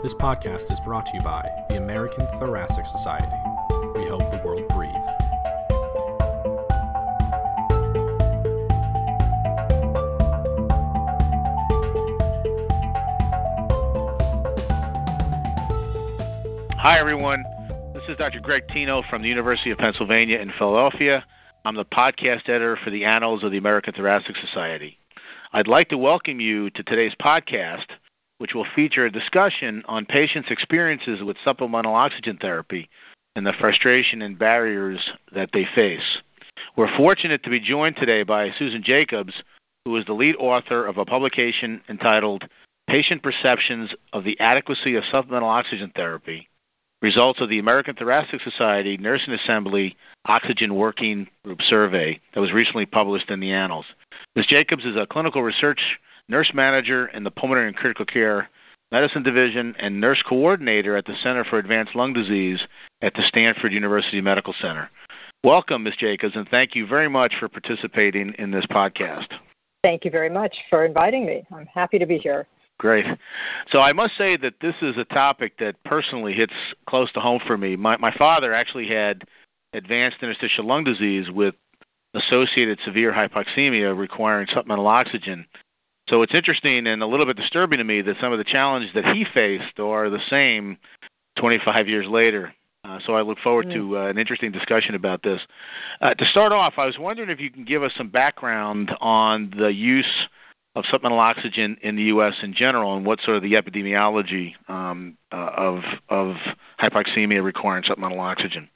This podcast is brought to you by the American Thoracic Society. We help the world breathe. Hi, everyone. This is Dr. Greg Tino from the University of Pennsylvania in Philadelphia. I'm the podcast editor for the Annals of the American Thoracic Society. I'd like to welcome you to today's podcast, which will feature a discussion on patients' experiences with supplemental oxygen therapy and the frustration and barriers that they face. We're fortunate to be joined today by Susan Jacobs, who is the lead author of a publication entitled Patient Perceptions of the Adequacy of Supplemental Oxygen Therapy Results of the American Thoracic Society Nursing Assembly Oxygen Working Group Survey that was recently published in the Annals. Ms. Jacobs is a clinical research nurse manager in the Pulmonary and Critical Care Medicine Division and nurse coordinator at the Center for Advanced Lung Disease at the Stanford University Medical Center. Welcome, Ms. Jacobs, and thank you very much for participating in this podcast. Thank you very much for inviting me. I'm happy to be here. Great. So I must say that this is a topic that personally hits close to home for me. My my father actually had advanced interstitial lung disease with associated severe hypoxemia requiring supplemental oxygen. So it's interesting and a little bit disturbing to me that some of the challenges that he faced are the same 25 years later. Uh, so I look forward mm. to uh, an interesting discussion about this. Uh, to start off, I was wondering if you can give us some background on the use of supplemental oxygen in the U.S. in general, and what sort of the epidemiology um, uh, of of hypoxemia requiring supplemental oxygen.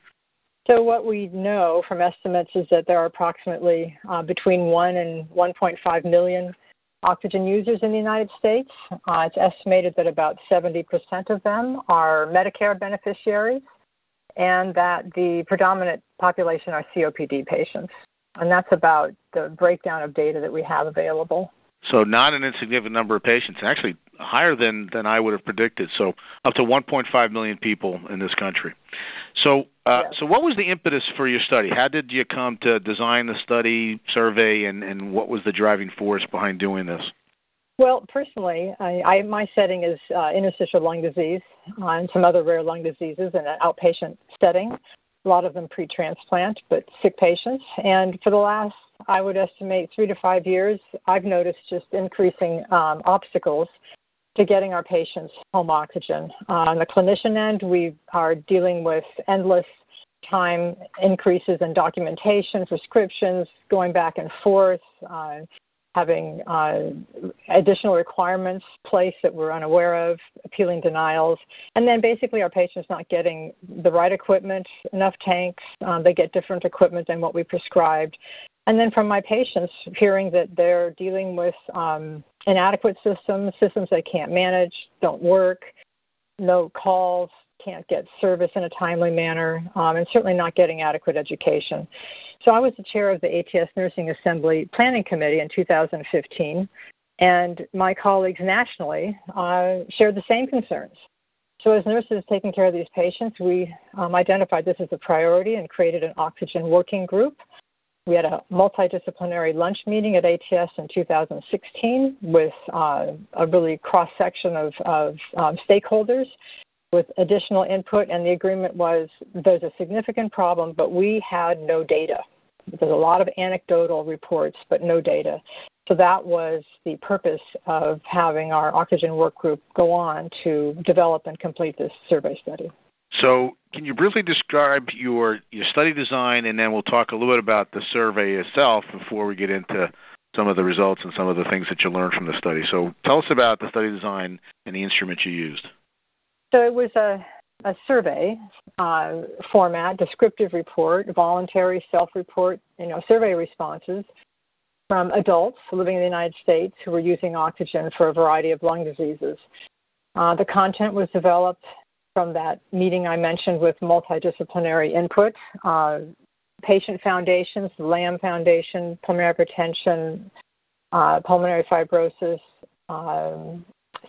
So what we know from estimates is that there are approximately uh, between one and 1.5 million oxygen users in the United States. Uh, it's estimated that about 70% of them are Medicare beneficiaries, and that the predominant population are COPD patients. And that's about the breakdown of data that we have available. So not an insignificant number of patients, actually higher than than I would have predicted. So up to 1.5 million people in this country. So uh, so what was the impetus for your study? How did you come to design the study survey, and and what was the driving force behind doing this? Well, personally, I, I my setting is uh, interstitial lung disease uh, and some other rare lung diseases in an outpatient setting. A lot of them pre-transplant, but sick patients. And for the last I would estimate three to five years, I've noticed just increasing um, obstacles to getting our patients home oxygen. Uh, on the clinician end, we are dealing with endless time increases in documentation, prescriptions, going back and forth, uh, having uh, additional requirements placed that we're unaware of, appealing denials, and then basically our patients not getting the right equipment, enough tanks. Um, they get different equipment than what we prescribed. And then from my patients, hearing that they're dealing with um, inadequate systems, systems they can't manage, don't work, no calls, can't get service in a timely manner, um, and certainly not getting adequate education. So I was the chair of the ATS Nursing Assembly Planning Committee in 2015, and my colleagues nationally uh, shared the same concerns. So as nurses taking care of these patients, we um, identified this as a priority and created an oxygen working group we had a multidisciplinary lunch meeting at ATS in 2016 with uh, a really cross section of, of um, stakeholders with additional input, and the agreement was there's a significant problem, but we had no data. There's a lot of anecdotal reports, but no data. So that was the purpose of having our oxygen work group go on to develop and complete this survey study. So, can you briefly describe your your study design, and then we'll talk a little bit about the survey itself before we get into some of the results and some of the things that you learned from the study. So, tell us about the study design and the instrument you used. So it was a a survey uh, format, descriptive report, voluntary self-report, you know, survey responses from adults living in the United States who were using oxygen for a variety of lung diseases. Uh, the content was developed from that meeting I mentioned with multidisciplinary input. Uh, patient foundations, the LAM Foundation, pulmonary hypertension, uh, pulmonary fibrosis, um,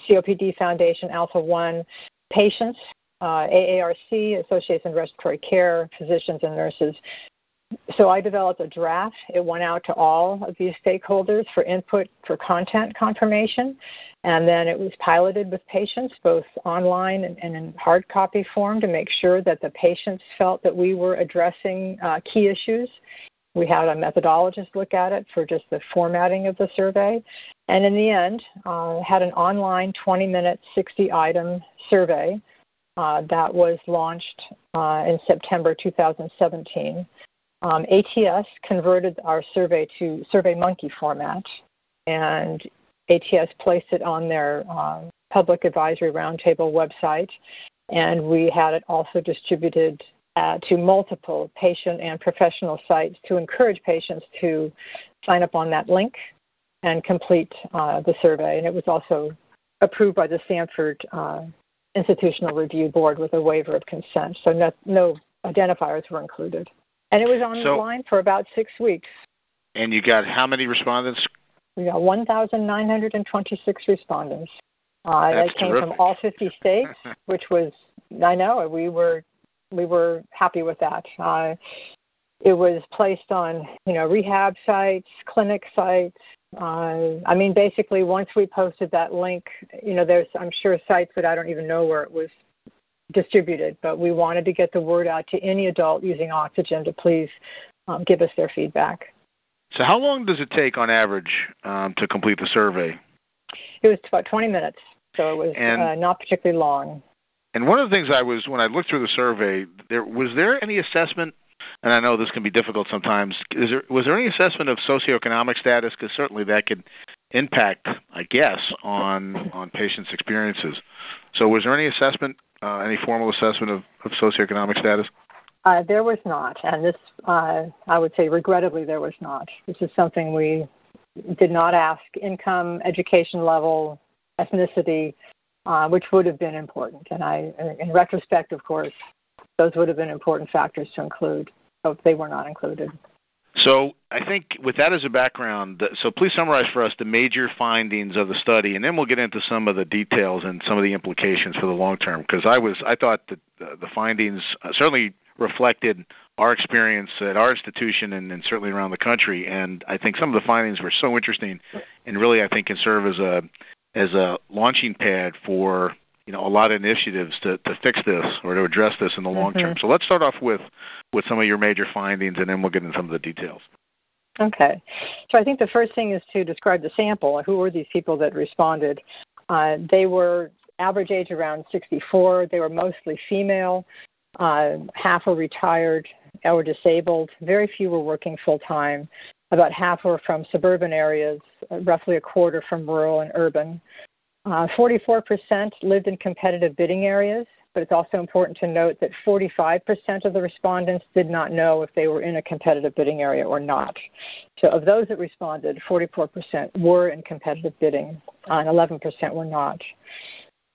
COPD Foundation, Alpha 1, patients, uh, AARC, Association of Respiratory Care, physicians and nurses. So I developed a draft. It went out to all of these stakeholders for input for content confirmation. And then it was piloted with patients, both online and, and in hard copy form, to make sure that the patients felt that we were addressing uh, key issues. We had a methodologist look at it for just the formatting of the survey. And in the end, uh, had an online 20 minute, 60 item survey uh, that was launched uh, in September 2017. Um, ATS converted our survey to SurveyMonkey format, and ATS placed it on their uh, Public Advisory Roundtable website, and we had it also distributed uh, to multiple patient and professional sites to encourage patients to sign up on that link and complete uh, the survey. And it was also approved by the Stanford uh, Institutional Review Board with a waiver of consent, so no, no identifiers were included. And it was online so, for about six weeks. And you got how many respondents we got 1,926 respondents. Uh, that came terrific. from all 50 states, which was I know we were we were happy with that. Uh, it was placed on you know rehab sites, clinic sites. Uh, I mean, basically, once we posted that link, you know, there's I'm sure sites that I don't even know where it was distributed, but we wanted to get the word out to any adult using oxygen to please um, give us their feedback. So, how long does it take on average um, to complete the survey? It was about 20 minutes, so it was and, uh, not particularly long. And one of the things I was when I looked through the survey, there was there any assessment? And I know this can be difficult sometimes. Is there was there any assessment of socioeconomic status? Because certainly that could impact, I guess, on on patients' experiences. So, was there any assessment, uh, any formal assessment of, of socioeconomic status? Uh, there was not, and this, uh, I would say, regrettably, there was not. This is something we did not ask income, education level, ethnicity, uh, which would have been important. And I, in retrospect, of course, those would have been important factors to include, but they were not included. So I think with that as a background, so please summarize for us the major findings of the study, and then we'll get into some of the details and some of the implications for the long term. Because I was, I thought that the findings uh, certainly reflected our experience at our institution and, and certainly around the country. And I think some of the findings were so interesting, and really I think can serve as a as a launching pad for you know a lot of initiatives to, to fix this or to address this in the long term. Mm-hmm. So let's start off with with some of your major findings, and then we'll get into some of the details. Okay, so I think the first thing is to describe the sample. Who were these people that responded? Uh, they were average age around 64. They were mostly female. Uh, half were retired or disabled. Very few were working full time. About half were from suburban areas, roughly a quarter from rural and urban. Uh, 44% lived in competitive bidding areas, but it's also important to note that 45% of the respondents did not know if they were in a competitive bidding area or not. So, of those that responded, 44% were in competitive bidding, and 11% were not.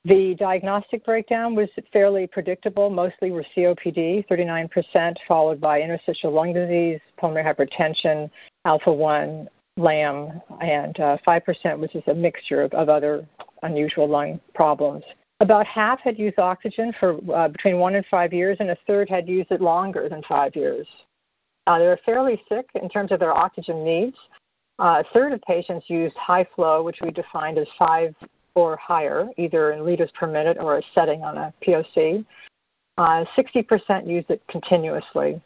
The diagnostic breakdown was fairly predictable. Mostly were COPD, 39%, followed by interstitial lung disease, pulmonary hypertension, alpha 1, LAM, and uh, 5% was just a mixture of, of, other unusual lung problems. About half had used oxygen for uh, between one and five years, and a third had used it longer than five years. Uh, they were fairly sick in terms of their oxygen needs. Uh, a third of patients used high flow, which we defined as five or higher, either in liters per minute or a setting on a POC. Uh, 60% used it continuously.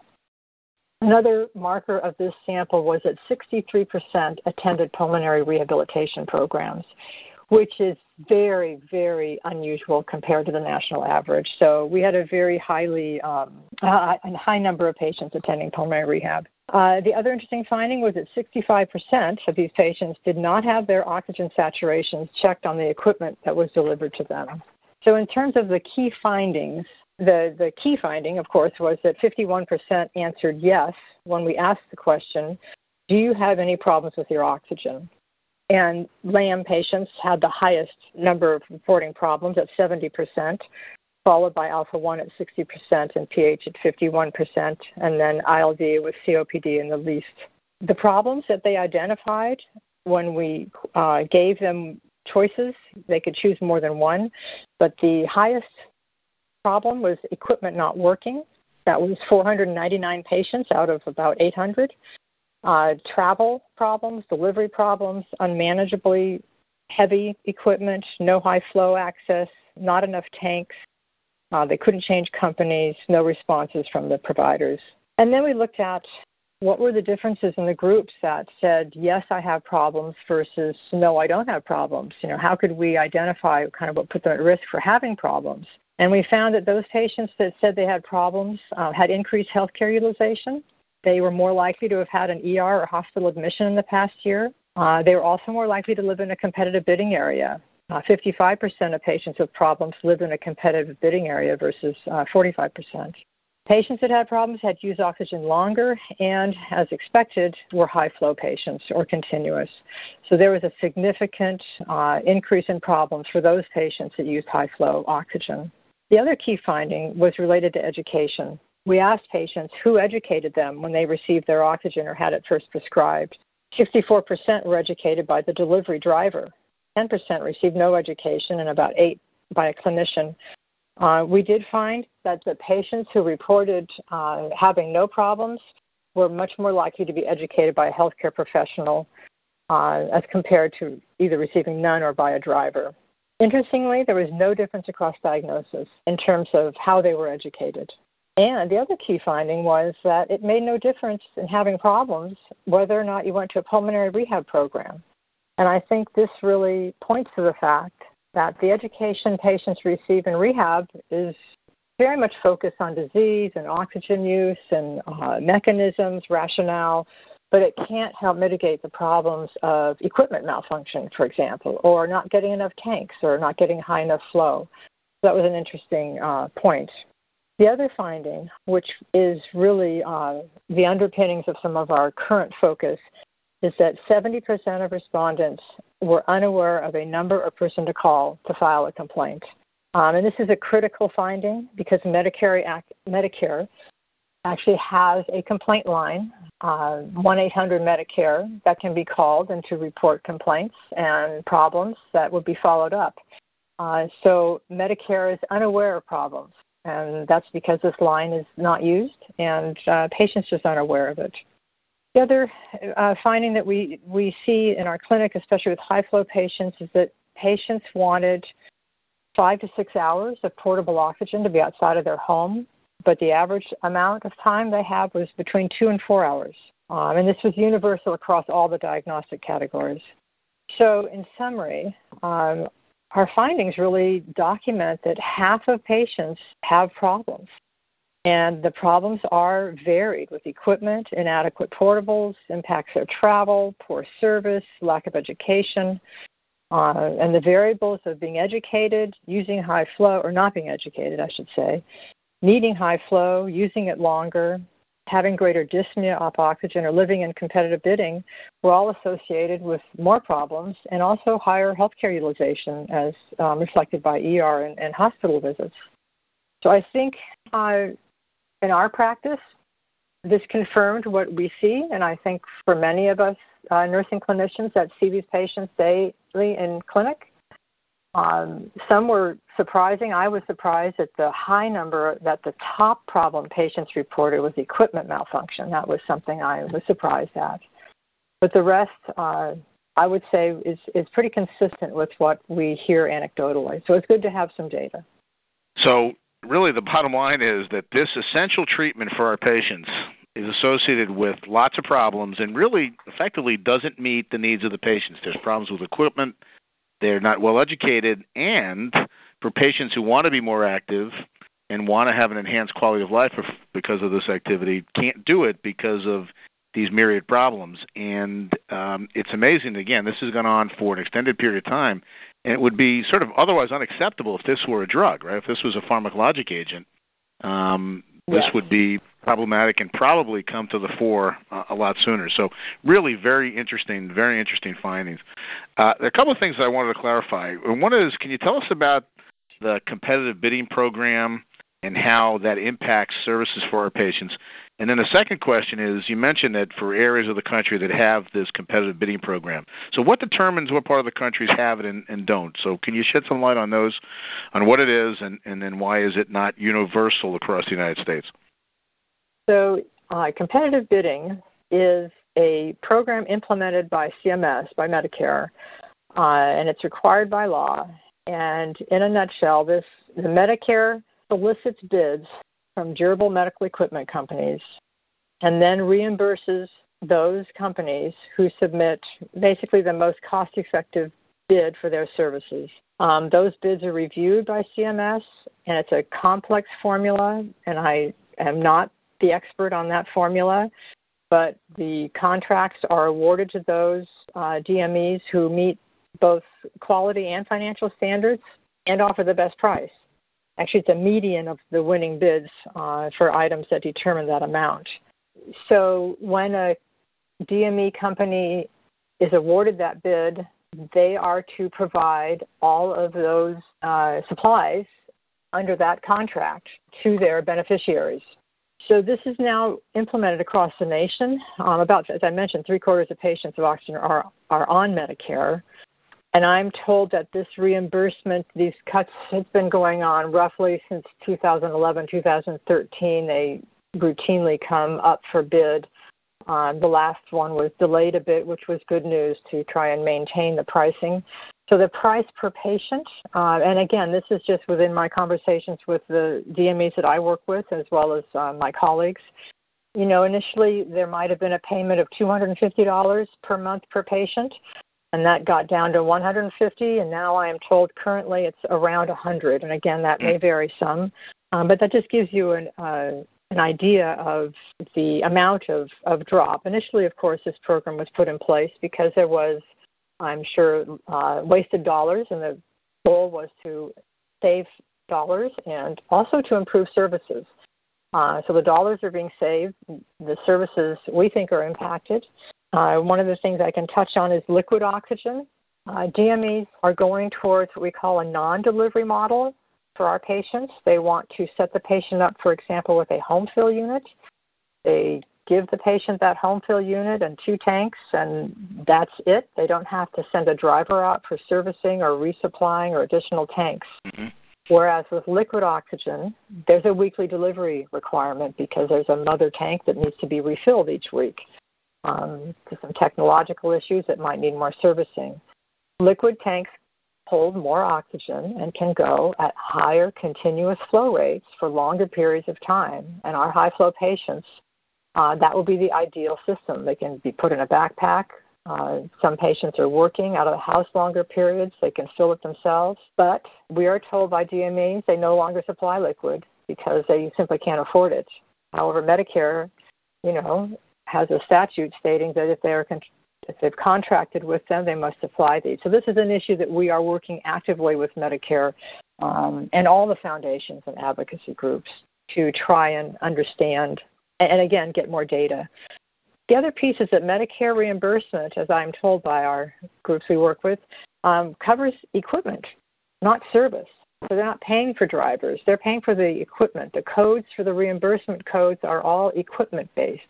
Another marker of this sample was that 63% attended pulmonary rehabilitation programs, which is very, very unusual compared to the national average. So we had a very highly, um, a high number of patients attending pulmonary rehab. Uh, the other interesting finding was that 65% of these patients did not have their oxygen saturations checked on the equipment that was delivered to them. So, in terms of the key findings, the, the key finding, of course, was that 51% answered yes when we asked the question, Do you have any problems with your oxygen? And LAM patients had the highest number of reporting problems at 70%, followed by alpha 1 at 60% and PH at 51%, and then ILD with COPD in the least. The problems that they identified when we uh, gave them choices, they could choose more than one, but the highest problem was equipment not working. That was 499 patients out of about 800. Uh, travel problems, delivery problems, unmanageably heavy equipment, no high flow access, not enough tanks. Uh, they couldn't change companies, no responses from the providers. And then we looked at what were the differences in the groups that said, yes, I have problems versus no, I don't have problems? You know, how could we identify kind of what put them at risk for having problems? And we found that those patients that said they had problems uh, had increased healthcare utilization. They were more likely to have had an ER or hospital admission in the past year. Uh, they were also more likely to live in a competitive bidding area. Uh, 55% of patients with problems lived in a competitive bidding area versus uh, 45%. Patients that had problems had used oxygen longer and, as expected, were high flow patients or continuous. So there was a significant uh, increase in problems for those patients that used high flow oxygen. The other key finding was related to education. We asked patients who educated them when they received their oxygen or had it first prescribed. 64% were educated by the delivery driver. 10% received no education, and about 8 by a clinician uh, we did find that the patients who reported uh, having no problems were much more likely to be educated by a healthcare professional uh, as compared to either receiving none or by a driver. Interestingly, there was no difference across diagnosis in terms of how they were educated. And the other key finding was that it made no difference in having problems whether or not you went to a pulmonary rehab program. And I think this really points to the fact that the education patients receive in rehab is very much focused on disease and oxygen use and uh, mechanisms, rationale, but it can't help mitigate the problems of equipment malfunction, for example, or not getting enough tanks or not getting high enough flow. So that was an interesting uh, point. The other finding, which is really uh, the underpinnings of some of our current focus, is that 70% of respondents were unaware of a number or person to call to file a complaint. Um, and this is a critical finding because Medicare, Act, Medicare actually has a complaint line, uh, 1 800 Medicare, that can be called and to report complaints and problems that would be followed up. Uh, so Medicare is unaware of problems, and that's because this line is not used, and uh, patients just aren't aware of it. The other uh, finding that we, we see in our clinic, especially with high flow patients, is that patients wanted five to six hours of portable oxygen to be outside of their home, but the average amount of time they have was between two and four hours. Um, and this was universal across all the diagnostic categories. So, in summary, um, our findings really document that half of patients have problems. And the problems are varied with equipment, inadequate portables, impacts their travel, poor service, lack of education, uh, and the variables of being educated, using high flow, or not being educated, I should say, needing high flow, using it longer, having greater dyspnea off oxygen, or living in competitive bidding were all associated with more problems and also higher healthcare utilization as um, reflected by ER and, and, hospital visits. So I think uh, in our practice, this confirmed what we see, and I think for many of us uh, nursing clinicians that see these patients daily in clinic, um, some were surprising. I was surprised at the high number that the top problem patients reported was equipment malfunction. That was something I was surprised at. But the rest, uh, I would say, is, is pretty consistent with what we hear anecdotally. So it's good to have some data. So really the bottom line is that this essential treatment for our patients is associated with lots of problems and really effectively doesn't meet the needs of the patients. There's problems with equipment, they're not well educated, and for patients who want to be more active and want to have an enhanced quality of life because of this activity, can't do it because of these myriad problems. And um, it's amazing, again, this has gone on for an extended period of time and it would be sort of otherwise unacceptable if this were a drug, right? If this was a pharmacologic agent, um, yes. this would be problematic and probably come to the fore uh, a lot sooner. So, really, very interesting, very interesting findings. Uh, there are a couple of things I wanted to clarify. One is, can you tell us about the competitive bidding program and how that impacts services for our patients? And then the second question is you mentioned that for areas of the country that have this competitive bidding program. So, what determines what part of the countries have it and, and don't? So, can you shed some light on those, on what it is, and, and then why is it not universal across the United States? So, uh, competitive bidding is a program implemented by CMS, by Medicare, uh, and it's required by law. And in a nutshell, this the Medicare solicits bids from durable medical equipment companies and then reimburses those companies who submit basically the most cost effective bid for their services. Um, those bids are reviewed by CMS, and it's a complex formula, and I am not the expert on that formula, but the contracts are awarded to those uh, DMEs who meet both quality and financial standards and offer the best price. Actually, it's a median of the winning bids uh, for items that determine that amount. So when a DME company is awarded that bid, they are to provide all of those uh, supplies under that contract to their beneficiaries. So this is now implemented across the nation. Um, about, as I mentioned, three quarters of patients of oxygen are are on Medicare, and I'm told that this reimbursement, these cuts, has been going on roughly since 2011, 2013. They routinely come up for bid. Uh, the last one was delayed a bit, which was good news to try and maintain the pricing. So the price per patient, uh, and again, this is just within my conversations with the DMEs that I work with, as well as uh, my colleagues. You know, initially there might have been a payment of $250 per month per patient, and that got down to 150, and now I am told currently it's around 100. And again, that may vary some, um, but that just gives you an uh, an idea of the amount of, of drop. Initially, of course, this program was put in place because there was, I'm sure, uh, wasted dollars, and the goal was to save dollars and also to improve services. Uh, so the dollars are being saved. The services we think are impacted. Uh, one of the things I can touch on is liquid oxygen. Uh, DMEs are going towards what we call a non delivery model for our patients. They want to set the patient up, for example, with a home fill unit. They give the patient that home fill unit and two tanks, and that's it. They don't have to send a driver out for servicing or resupplying or additional tanks. Mm-hmm. Whereas with liquid oxygen, there's a weekly delivery requirement because there's a mother tank that needs to be refilled each week. Um, to some technological issues that might need more servicing. Liquid tanks hold more oxygen and can go at higher continuous flow rates for longer periods of time. And our high flow patients, uh, that will be the ideal system. They can be put in a backpack. Uh, some patients are working out of the house longer periods. They can fill it themselves. But we are told by DMEs they no longer supply liquid because they simply can't afford it. However, Medicare, you know, has a statute stating that if they are con- if they've contracted with them, they must supply these. So this is an issue that we are working actively with Medicare um, and all the foundations and advocacy groups to try and understand and again get more data. The other piece is that Medicare reimbursement, as I'm told by our groups we work with, um, covers equipment, not service. So they're not paying for drivers; they're paying for the equipment. The codes for the reimbursement codes are all equipment based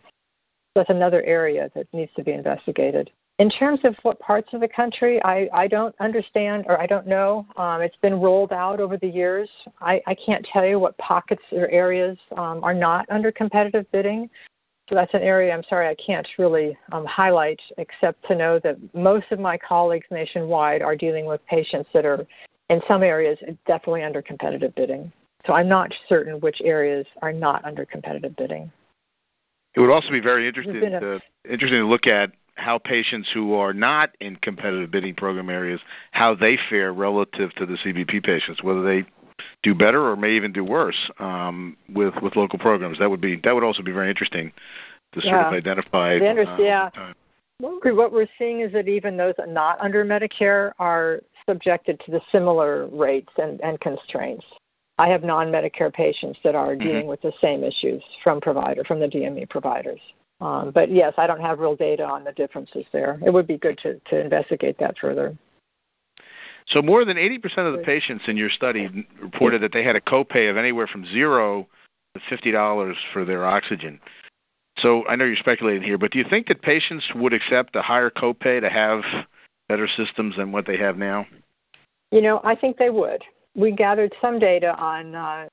that's another area that needs to be investigated. In terms of what parts of the country, I, I don't understand or I don't know. Um, it's been rolled out over the years. I, I can't tell you what pockets or areas um, are not under competitive bidding. So that's an area I'm sorry I can't really um, highlight, except to know that most of my colleagues nationwide are dealing with patients that are, in some areas, definitely under competitive bidding. So I'm not certain which areas are not under competitive bidding. It would also be very interesting to, interesting to look at how patients who are not in competitive bidding program areas how they fare relative to the CBP patients, whether they do better or may even do worse um, with with local programs. That would be that would also be very interesting to yeah. sort of identify. Uh, yeah. What we're seeing is that even those not under Medicare are subjected to the similar rates and, and constraints. I have non-Medicare patients that are mm-hmm. dealing with the same issues from provider from the DME providers. Um, but yes, I don't have real data on the differences there. It would be good to, to investigate that further. So more than 80% of the patients in your study reported that they had a copay of anywhere from zero to $50 for their oxygen. So I know you're speculating here, but do you think that patients would accept a higher copay to have better systems than what they have now? You know, I think they would we gathered some data on uh,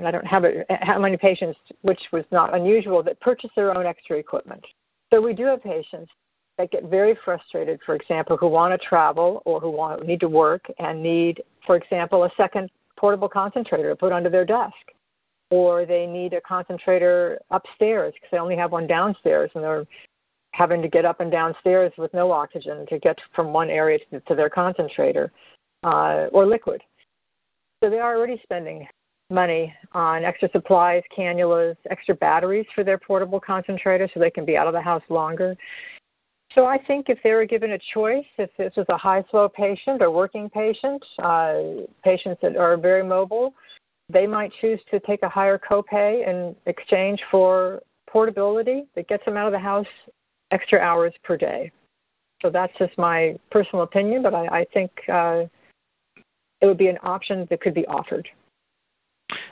and I don't have it, how many patients, which was not unusual, that purchase their own extra equipment. So we do have patients that get very frustrated, for example, who want to travel or who want need to work and need, for example, a second portable concentrator to put under their desk, or they need a concentrator upstairs because they only have one downstairs and they're having to get up and downstairs with no oxygen to get from one area to, to their concentrator uh, or liquid. So they are already spending money on extra supplies, cannulas, extra batteries for their portable concentrator so they can be out of the house longer. So I think if they were given a choice, if this was a high flow patient or working patient, uh, patients that are very mobile, they might choose to take a higher copay in exchange for portability that gets them out of the house extra hours per day. So that's just my personal opinion, but I, I think uh, it would be an option that could be offered.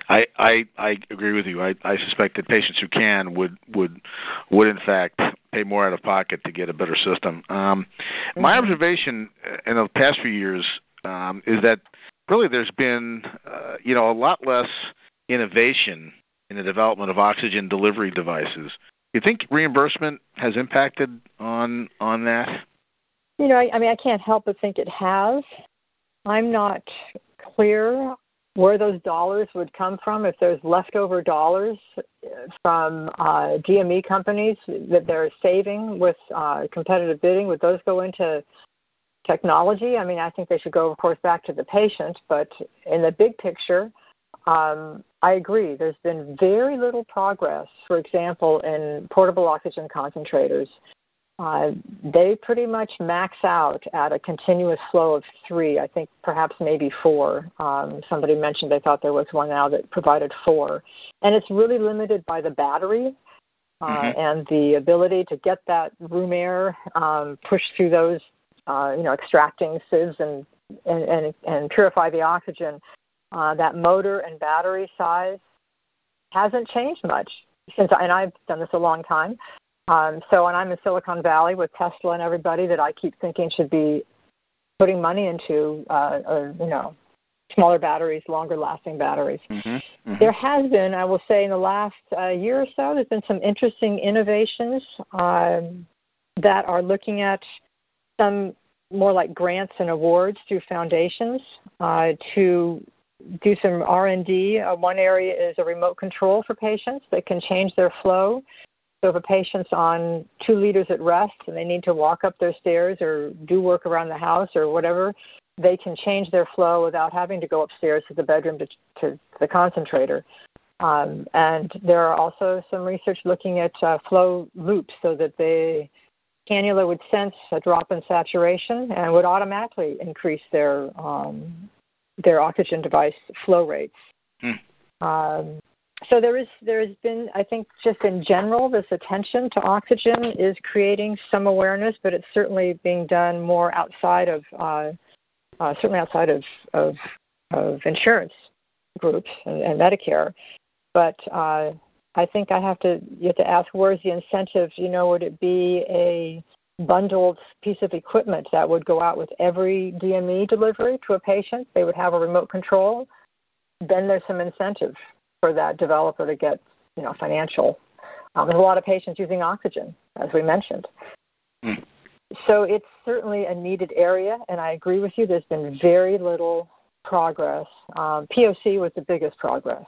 I, I I agree with you. I, I suspect that patients who can would would would in fact pay more out of pocket to get a better system. Um, mm-hmm. My observation in the past few years um, is that really there's been uh, you know a lot less innovation in the development of oxygen delivery devices. You think reimbursement has impacted on on that? You know, I, I mean, I can't help but think it has. I'm not clear where those dollars would come from if there's leftover dollars from uh, DME companies that they're saving with uh, competitive bidding. Would those go into technology? I mean, I think they should go, of course, back to the patient. But in the big picture, um, I agree. There's been very little progress, for example, in portable oxygen concentrators uh, they pretty much max out at a continuous flow of three. I think perhaps maybe four. Um, somebody mentioned they thought there was one now that provided four, and it's really limited by the battery uh, mm-hmm. and the ability to get that room air um, pushed through those, uh, you know, extracting sieves and and and, and purify the oxygen. Uh, that motor and battery size hasn't changed much since, and I've done this a long time. Um, so, and I'm in Silicon Valley with Tesla and everybody that I keep thinking should be putting money into, uh, or, you know, smaller batteries, longer lasting batteries. Mm-hmm, mm-hmm. There has been, I will say, in the last uh, year or so, there's been some interesting innovations um, that are looking at some more like grants and awards through foundations uh, to do some R&D. Uh, one area is a remote control for patients that can change their flow so if a patient's on two liters at rest and they need to walk up their stairs or do work around the house or whatever, they can change their flow without having to go upstairs to the bedroom to, to the concentrator. Um, and there are also some research looking at uh, flow loops so that the cannula would sense a drop in saturation and would automatically increase their um, their oxygen device flow rates. Hmm. Um, so there is there has been I think just in general this attention to oxygen is creating some awareness, but it's certainly being done more outside of uh, uh, certainly outside of, of of insurance groups and, and Medicare. But uh, I think I have to you have to ask where's the incentive? You know, would it be a bundled piece of equipment that would go out with every DME delivery to a patient? They would have a remote control. Then there's some incentive for that developer to get you know financial. Um, there's a lot of patients using oxygen, as we mentioned. Mm. So it's certainly a needed area, and I agree with you. There's been very little progress. Um, POC was the biggest progress.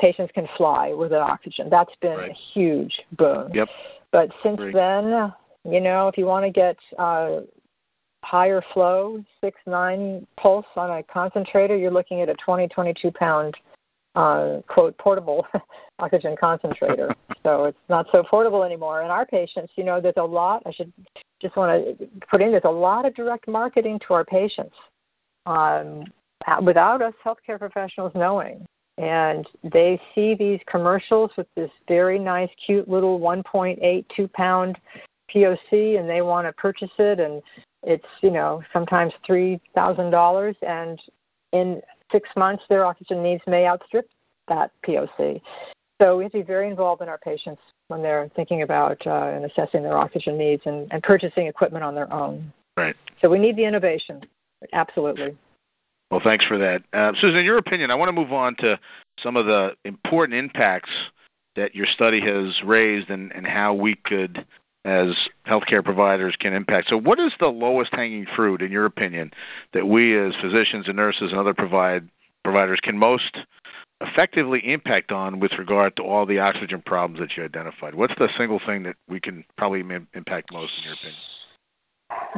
Patients can fly with an oxygen. That's been right. a huge boon. Yep. But since then, you know, if you want to get uh, higher flow, six nine pulse on a concentrator, you're looking at a 20 22 pound uh, quote portable oxygen concentrator. so it's not so portable anymore. And our patients, you know, there's a lot. I should just want to put in there's a lot of direct marketing to our patients um, without us healthcare professionals knowing. And they see these commercials with this very nice, cute little 1.82 pound POC, and they want to purchase it, and it's you know sometimes three thousand dollars, and in six months, their oxygen needs may outstrip that POC. So we have to be very involved in our patients when they're thinking about uh, and assessing their oxygen needs and, and purchasing equipment on their own. Right. So we need the innovation, absolutely. Well, thanks for that. Uh, Susan, in your opinion, I want to move on to some of the important impacts that your study has raised and, and how we could, as healthcare providers, can impact. So, what is the lowest hanging fruit, in your opinion, that we as physicians and nurses and other provide providers can most effectively impact on with regard to all the oxygen problems that you identified? What's the single thing that we can probably impact most, in your opinion?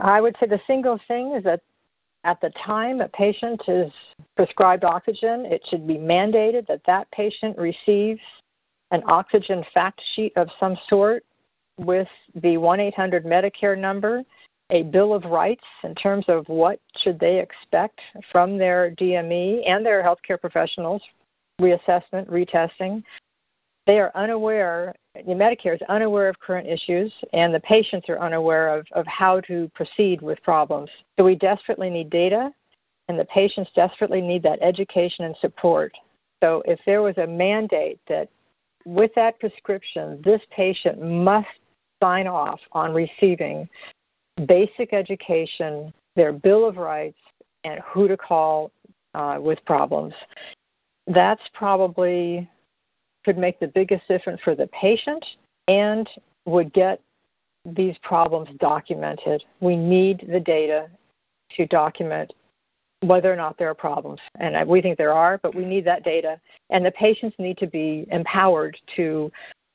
I would say the single thing is that at the time a patient is prescribed oxygen, it should be mandated that that patient receives an oxygen fact sheet of some sort with the 1 800 Medicare number, a bill of rights in terms of what should they expect from their DME and their healthcare professionals, reassessment, retesting. They are unaware, the Medicare is unaware of current issues, and the patients are unaware of, of how to proceed with problems. So we desperately need data, and the patients desperately need that education and support. So if there was a mandate that with that prescription, this patient must sign off on receiving basic education, their Bill of Rights, and who to call uh, with problems. That's probably could make the biggest difference for the patient and would get these problems documented. We need the data to document whether or not there are problems. And we think there are, but we need that data. And the patients need to be empowered to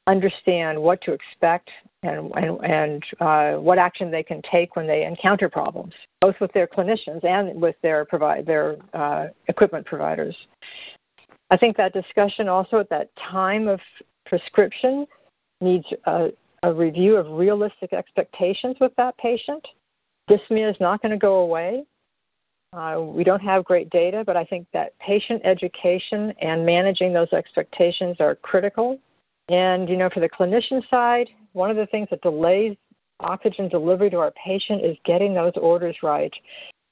understand what to expect and, and, and uh, what action they can take when they encounter problems, both with their clinicians and with their, provide, their uh, equipment providers. I think that discussion also at that time of prescription needs a, a review of realistic expectations with that patient. Dyspnea is not going to go away. Uh, we don't have great data, but I think that patient education and managing those expectations are critical. And, you know, for the clinician side, one of the things that delays oxygen delivery to our patient is getting those orders right.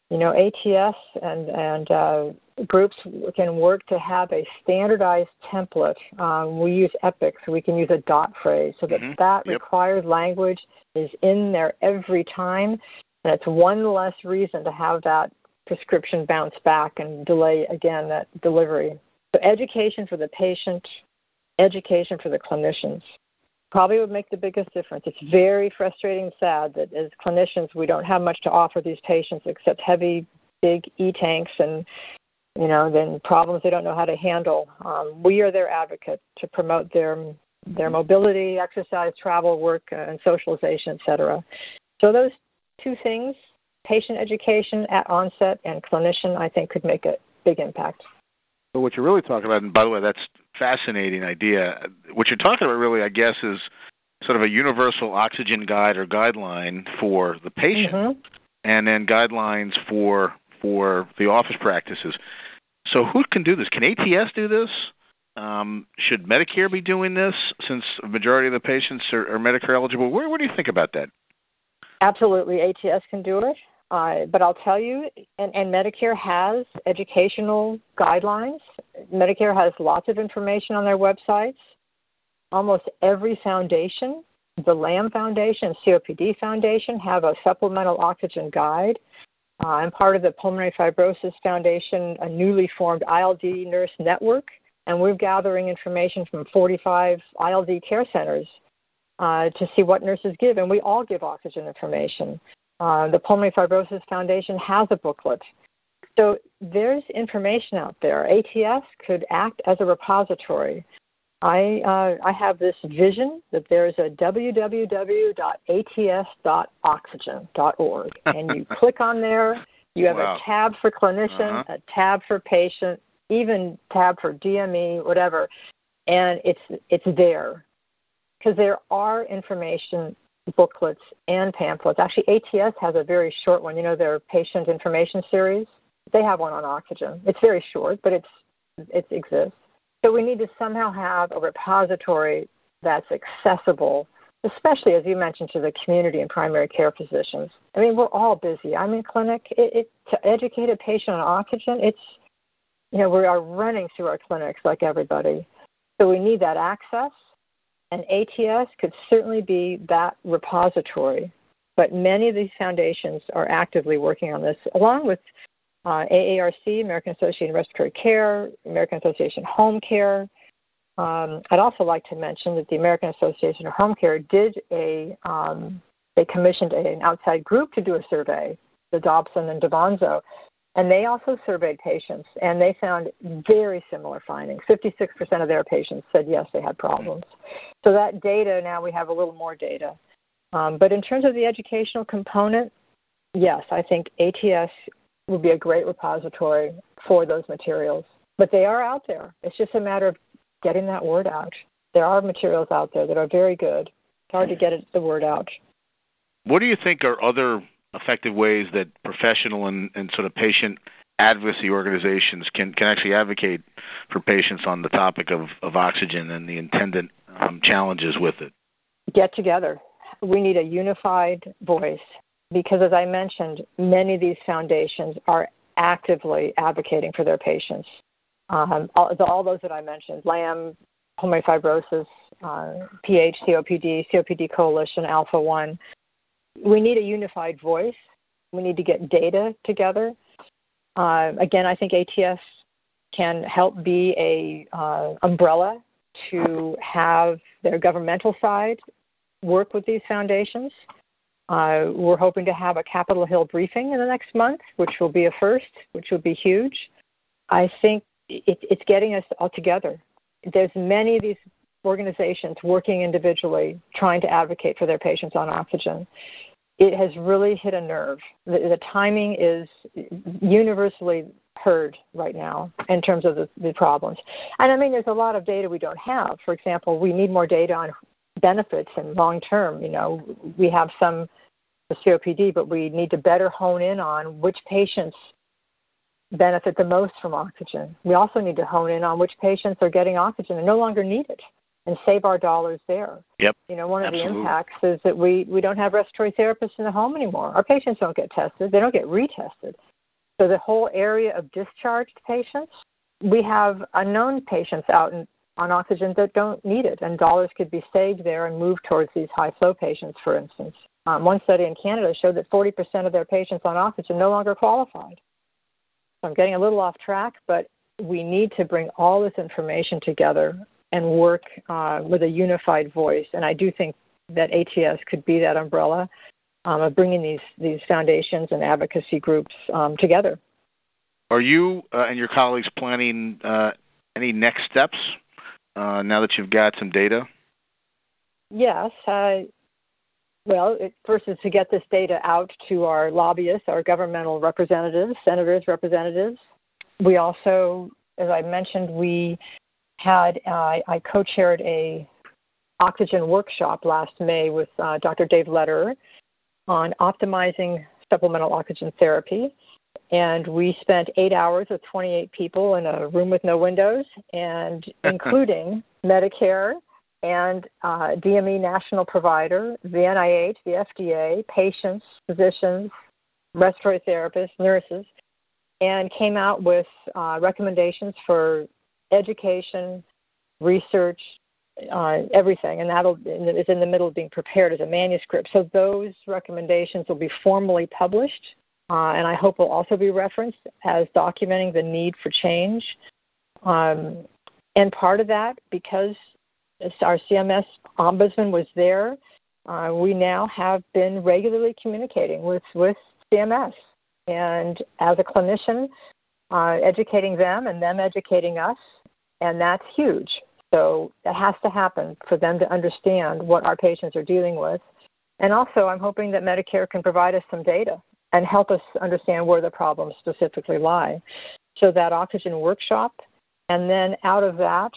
You know, ATS and, and uh, groups can work to have a standardized template. Um, we use Epic, so we can use a dot phrase so that mm-hmm. that yep. required language is in there every time. And it's one less reason to have that prescription bounce back and delay again that delivery. So education for the patient, education for the clinicians probably would make the biggest difference. It's very frustrating and sad that as clinicians we don't have much to offer these patients except heavy big e-tanks and you know, then problems they don't know how to handle. Um, we are their advocate to promote their their mobility, exercise, travel, work, uh, and socialization, etc. So those two things, patient education at onset and clinician, I think could make a big impact. So what you're really talking about, and by the way, that's fascinating idea. What you're talking about, really, I guess, is sort of a universal oxygen guide or guideline for the patient, mm-hmm. and then guidelines for for the office practices. So who can do this? Can ATS do this? Um, should Medicare be doing this since a majority of the patients are, are Medicare eligible? Where, what do you think about that? Absolutely, ATS can do it. Uh, but I'll tell you, and, and Medicare has educational guidelines. Medicare has lots of information on their websites. Almost every foundation, the LAM Foundation, COPD Foundation, have a supplemental oxygen guide. Uh, I'm part of the Pulmonary Fibrosis Foundation, a newly formed ILD nurse network, and we're gathering information from 45 ILD care centers uh, to see what nurses give, and we all give oxygen information. Uh, the Pulmonary Fibrosis Foundation has a booklet. So there's information out there. ATS could act as a repository I uh, I have this vision that there's a www.ats.oxygen.org, and you click on there. You have wow. a tab for clinician, uh-huh. a tab for patient, even tab for DME, whatever, and it's it's there because there are information booklets and pamphlets. Actually, ATS has a very short one. You know, their patient information series. They have one on oxygen. It's very short, but it's it exists. So we need to somehow have a repository that's accessible, especially as you mentioned to the community and primary care physicians. I mean, we're all busy. I'm in clinic. It, it, to educate a patient on oxygen, it's you know we are running through our clinics like everybody. So we need that access, and ATS could certainly be that repository. But many of these foundations are actively working on this, along with uh, AARC, American Association of Respiratory Care, American Association Home Care. Um, I'd also like to mention that the American Association of Home Care did a, um, they commissioned an outside group to do a survey, the Dobson and DaVanzo, and they also surveyed patients, and they found very similar findings. 56% of their patients said yes, they had problems. So that data, now we have a little more data. Um, but in terms of the educational component, yes, I think ATS would be a great repository for those materials. But they are out there. It's just a matter of getting that word out. There are materials out there that are very good. It's hard to get it, the word out. What do you think are other effective ways that professional and, and sort of patient advocacy organizations can, can actually advocate for patients on the topic of, of oxygen and the attendant um, challenges with it? Get together. We need a unified voice because, as I mentioned, many of these foundations are actively advocating for their patients. Um, all, all, those that I mentioned, LAM, pulmonary fibrosis, uh, PH, COPD, COPD Coalition, Alpha One. We need a unified voice. We need to get data together. Uh, again, I think ATS can help be a uh, umbrella to have their governmental side work with these foundations uh, we're hoping to have a Capitol Hill briefing in the next month, which will be a first, which will be huge. I think it, it's getting us all together. There's many of these organizations working individually trying to advocate for their patients on oxygen. It has really hit a nerve. The, the timing is universally heard right now in terms of the, the problems. And I mean, there's a lot of data we don't have. For example, we need more data on benefits and long term. You know, we have some COPD, but we need to better hone in on which patients benefit the most from oxygen. We also need to hone in on which patients are getting oxygen and no longer need it and save our dollars there. Yep. You know, one of Absolutely. the impacts is that we, we don't have respiratory therapists in the home anymore. Our patients don't get tested, they don't get retested. So the whole area of discharged patients, we have unknown patients out in, on oxygen that don't need it, and dollars could be saved there and moved towards these high flow patients, for instance. Um, one study in Canada showed that 40% of their patients on oxygen no longer qualified. So I'm getting a little off track, but we need to bring all this information together and work uh, with a unified voice. And I do think that ATS could be that umbrella um, of bringing these these foundations and advocacy groups um, together. Are you uh, and your colleagues planning uh, any next steps uh, now that you've got some data? Yes. Well, it, first is to get this data out to our lobbyists, our governmental representatives, senators, representatives. We also, as I mentioned, we had uh, I co-chaired a oxygen workshop last May with uh, Dr. Dave Lederer on optimizing supplemental oxygen therapy. And we spent eight hours with 28 people in a room with no windows, and including Medicare and uh, DME national provider, the NIH, the FDA, patients, physicians, respiratory therapists, nurses, and came out with uh, recommendations for education, research, uh, everything, and that'll is in the middle of being prepared as a manuscript. So those recommendations will be formally published, uh, and I hope will also be referenced as documenting the need for change. Um, and part of that, because our CMS ombudsman was there. Uh, we now have been regularly communicating with, with CMS. And as a clinician, uh, educating them and them educating us, and that's huge. So that has to happen for them to understand what our patients are dealing with. And also, I'm hoping that Medicare can provide us some data and help us understand where the problems specifically lie. So that oxygen workshop, and then out of that,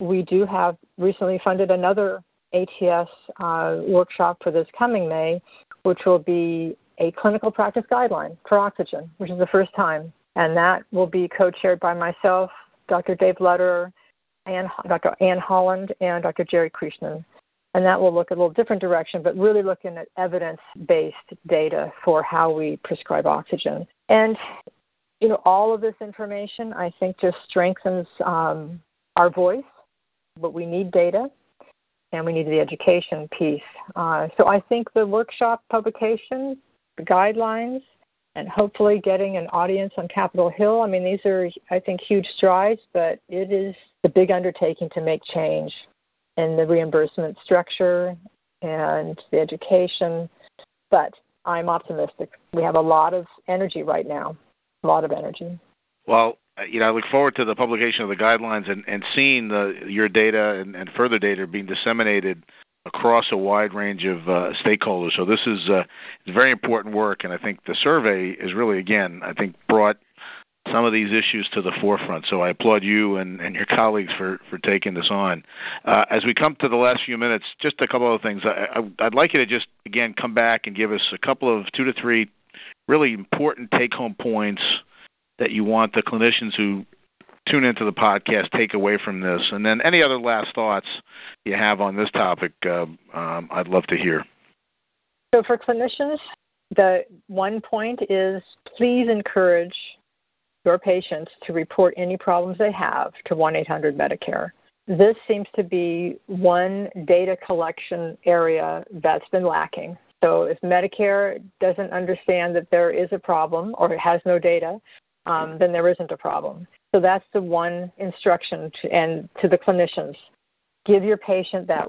we do have recently funded another ATS uh, workshop for this coming May, which will be a clinical practice guideline for oxygen, which is the first time. And that will be co chaired by myself, Dr. Dave Lederer, and Dr. Anne Holland, and Dr. Jerry Krishnan. And that will look a little different direction, but really looking at evidence based data for how we prescribe oxygen. And, you know, all of this information, I think, just strengthens um, our voice but we need data and we need the education piece. Uh, so I think the workshop publication, the guidelines, and hopefully getting an audience on Capitol Hill. I mean, these are, I think, huge strides, but it is the big undertaking to make change in the reimbursement structure and the education. But I'm optimistic. We have a lot of energy right now, a lot of energy. Well, uh, you know, I look forward to the publication of the guidelines and, and seeing the, your data and, and further data being disseminated across a wide range of uh, stakeholders. So this is uh, very important work, and I think the survey is really, again, I think brought some of these issues to the forefront. So I applaud you and, and your colleagues for, for taking this on. Uh, as we come to the last few minutes, just a couple of things. I, I, I'd like you to just, again, come back and give us a couple of two to three really important take home points that you want the clinicians who tune into the podcast take away from this? And then any other last thoughts you have on this topic, uh, um, I'd love to hear. So, for clinicians, the one point is please encourage your patients to report any problems they have to 1 800 Medicare. This seems to be one data collection area that's been lacking. So, if Medicare doesn't understand that there is a problem or has no data, um, then there isn't a problem. So that's the one instruction to, and to the clinicians. Give your patient that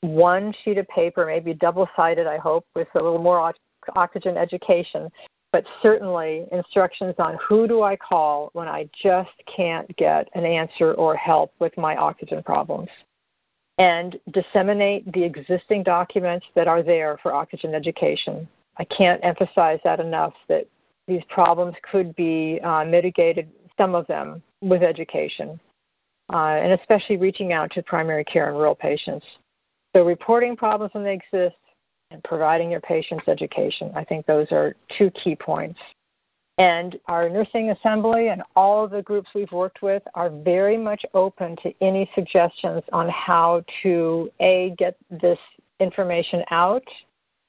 one sheet of paper, maybe double sided, I hope, with a little more oxygen education, but certainly instructions on who do I call when I just can't get an answer or help with my oxygen problems. And disseminate the existing documents that are there for oxygen education. I can't emphasize that enough that these problems could be uh, mitigated some of them with education, uh, and especially reaching out to primary care and rural patients. So, reporting problems when they exist and providing your patients education. I think those are two key points. And our nursing assembly and all of the groups we've worked with are very much open to any suggestions on how to A, get this information out,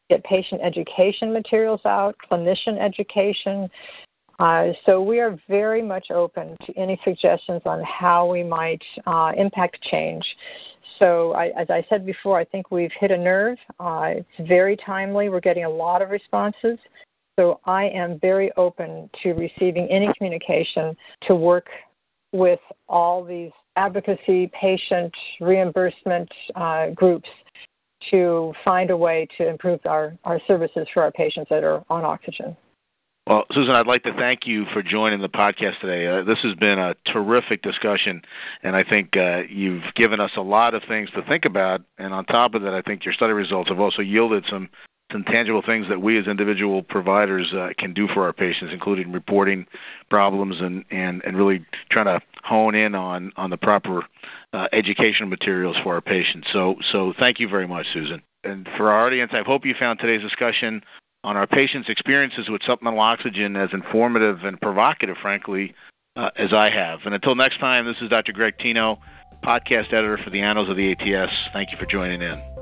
get patient education materials out, clinician education, uh, so we are very much open to any suggestions on how we might uh, impact change. So, I, as I said before, I think we've hit a nerve. Uh, it's very timely. We're getting a lot of responses. So, I am very open to receiving any communication to work with all these advocacy, patient reimbursement uh, groups to find a way to improve our, our services for our patients that are on oxygen. Well, Susan, I'd like to thank you for joining the podcast today. Uh, this has been a terrific discussion, and I think uh, you've given us a lot of things to think about. And on top of that, I think your study results have also yielded some some tangible things that we as individual providers uh, can do for our patients, including reporting problems and, and, and really trying to hone in on, on the proper uh, educational materials for our patients. So, so thank you very much, Susan. And for our audience, I hope you found today's discussion on our patients' experiences with supplemental oxygen as informative and provocative, frankly, uh, as I have. And until next time, this is Dr. Greg Tino, podcast editor for the Annals of the ATS. Thank you for joining in.